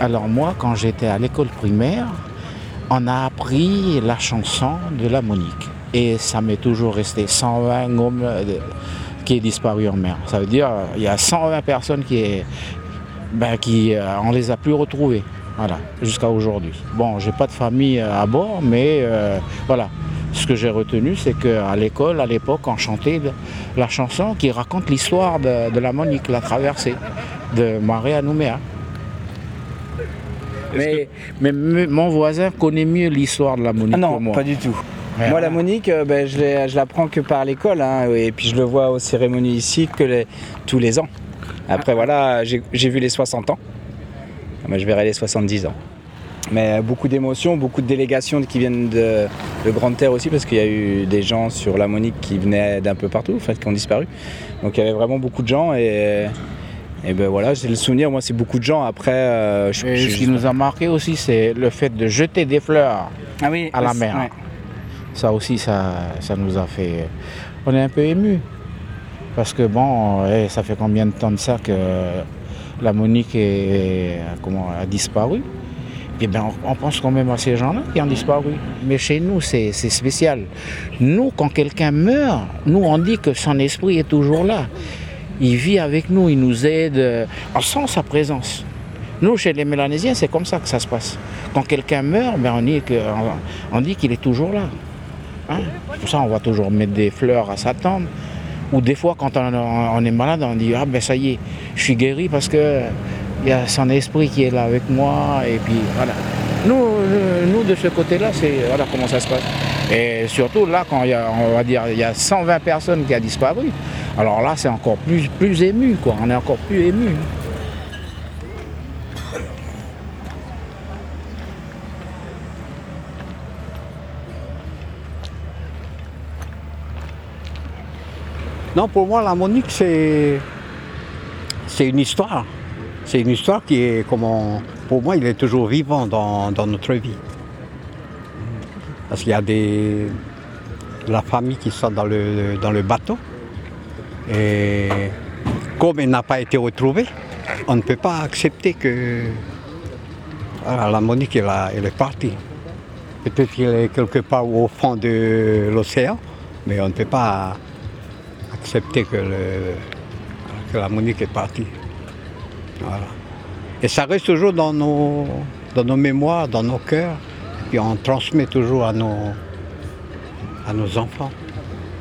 Alors moi, quand j'étais à l'école primaire, on a appris la chanson de la Monique. Et ça m'est toujours resté 120 hommes euh, qui est disparu en mer. Ça veut dire il y a 120 personnes qui est, ben, qui euh, on les a plus retrouvées. Voilà, jusqu'à aujourd'hui. Bon, j'ai pas de famille euh, à bord, mais voilà. Ce que j'ai retenu, c'est qu'à l'école, à l'époque, on chantait la chanson qui raconte l'histoire de, la Monique, la traversée de Marie à Nouméa. Mais, mais, mon voisin connaît mieux l'histoire de la Monique ah non, que moi. Pas du tout. Moi, la Monique, euh, ben, je, je l'apprends que par l'école, hein, et puis je le vois aux cérémonies ici que tous les ans. Après, voilà, j'ai vu les 60 ans. Moi, je verrai les 70 ans. Mais beaucoup d'émotions, beaucoup de délégations qui viennent de, Grande Terre aussi, parce qu'il y a eu des gens sur la Monique qui venaient d'un peu partout, en fait, qui ont disparu. Donc il y avait vraiment beaucoup de gens et, et ben voilà, c'est le souvenir. Moi, c'est beaucoup de gens. Après, euh, ce qui nous a marqué aussi, c'est le fait de jeter des fleurs ah à la mer. Ça aussi, ça, ça nous a fait. On est un peu ému. Parce que bon, eh, ça fait combien de temps de ça que la Monique comment, a disparu? Eh bien, on pense quand même à ces gens-là qui ont disparu. Mais chez nous, c'est spécial. Nous, quand quelqu'un meurt, nous, on dit que son esprit est toujours là. Il vit avec nous, il nous aide. On sent sa présence. Nous, chez les Mélanésiens, c'est comme ça que ça se passe. Quand quelqu'un meurt, ben, on dit qu'il est toujours là. Hein? Pour ça, on va toujours mettre des fleurs à sa tombe. Ou des fois, quand on, est malade, on dit Ah ben ça y est, je suis guéri parce que il y a son esprit qui est là avec moi. Et puis voilà. Nous, euh, nous de ce côté-là, c'est voilà comment ça se passe. Et surtout là, quand il y a, on va dire, il y a 120 personnes qui ont disparu, alors là, c'est encore plus, ému. On est encore plus ému. Non, pour moi, la Monique, c'est, c'est une histoire. C'est une histoire qui est, comment, pour moi, il est toujours vivant dans, notre vie. Parce qu'il y a des, la famille qui sont dans le, dans le bateau. Et comme elle n'a pas été retrouvée, on ne peut pas accepter que la Monique elle, est partie. Peut-être qu'elle est quelque part au fond de l'océan, mais on ne peut pas accepter que, la Monique est partie. Et ça reste toujours dans nos, dans nos mémoires, dans nos cœurs, et puis on transmet toujours à nos, à nos enfants.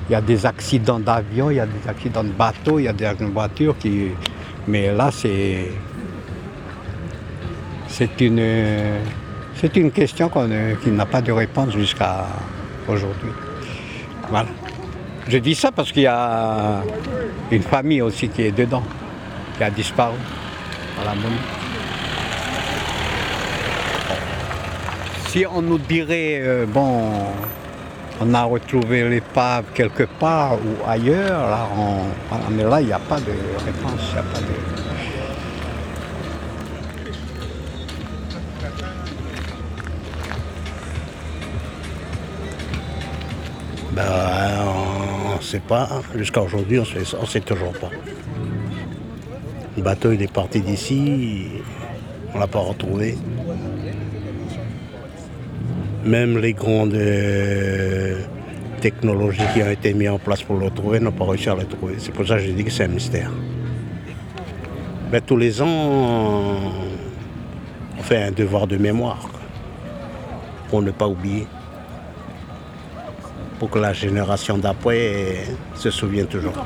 Il y a des accidents d'avion, il y a des accidents de bateau, il y a des accidents de voiture qui. Mais là, c'est. C'est une. C'est une question qui n'a pas de réponse jusqu'à aujourd'hui. Voilà. Je dis ça parce qu'il y a une famille aussi qui est dedans, qui a disparu à la Si on nous dirait, euh, bon, on a retrouvé l'épave quelque part ou ailleurs, là, on, mais là, il n'y a pas de réponse, a pas de... Ben, sait pas. Jusqu'à aujourd'hui, on ne sait toujours pas. Le bateau, il est parti d'ici, on ne l'a pas retrouvé. Même les grandes euh, technologies qui ont été mises en place pour le trouver n'ont pas réussi à le trouver. C'est pour ça que je dis que c'est un mystère. Mais tous les ans, on fait un devoir de mémoire pour ne pas oublier pour que la génération d'après se souvienne toujours.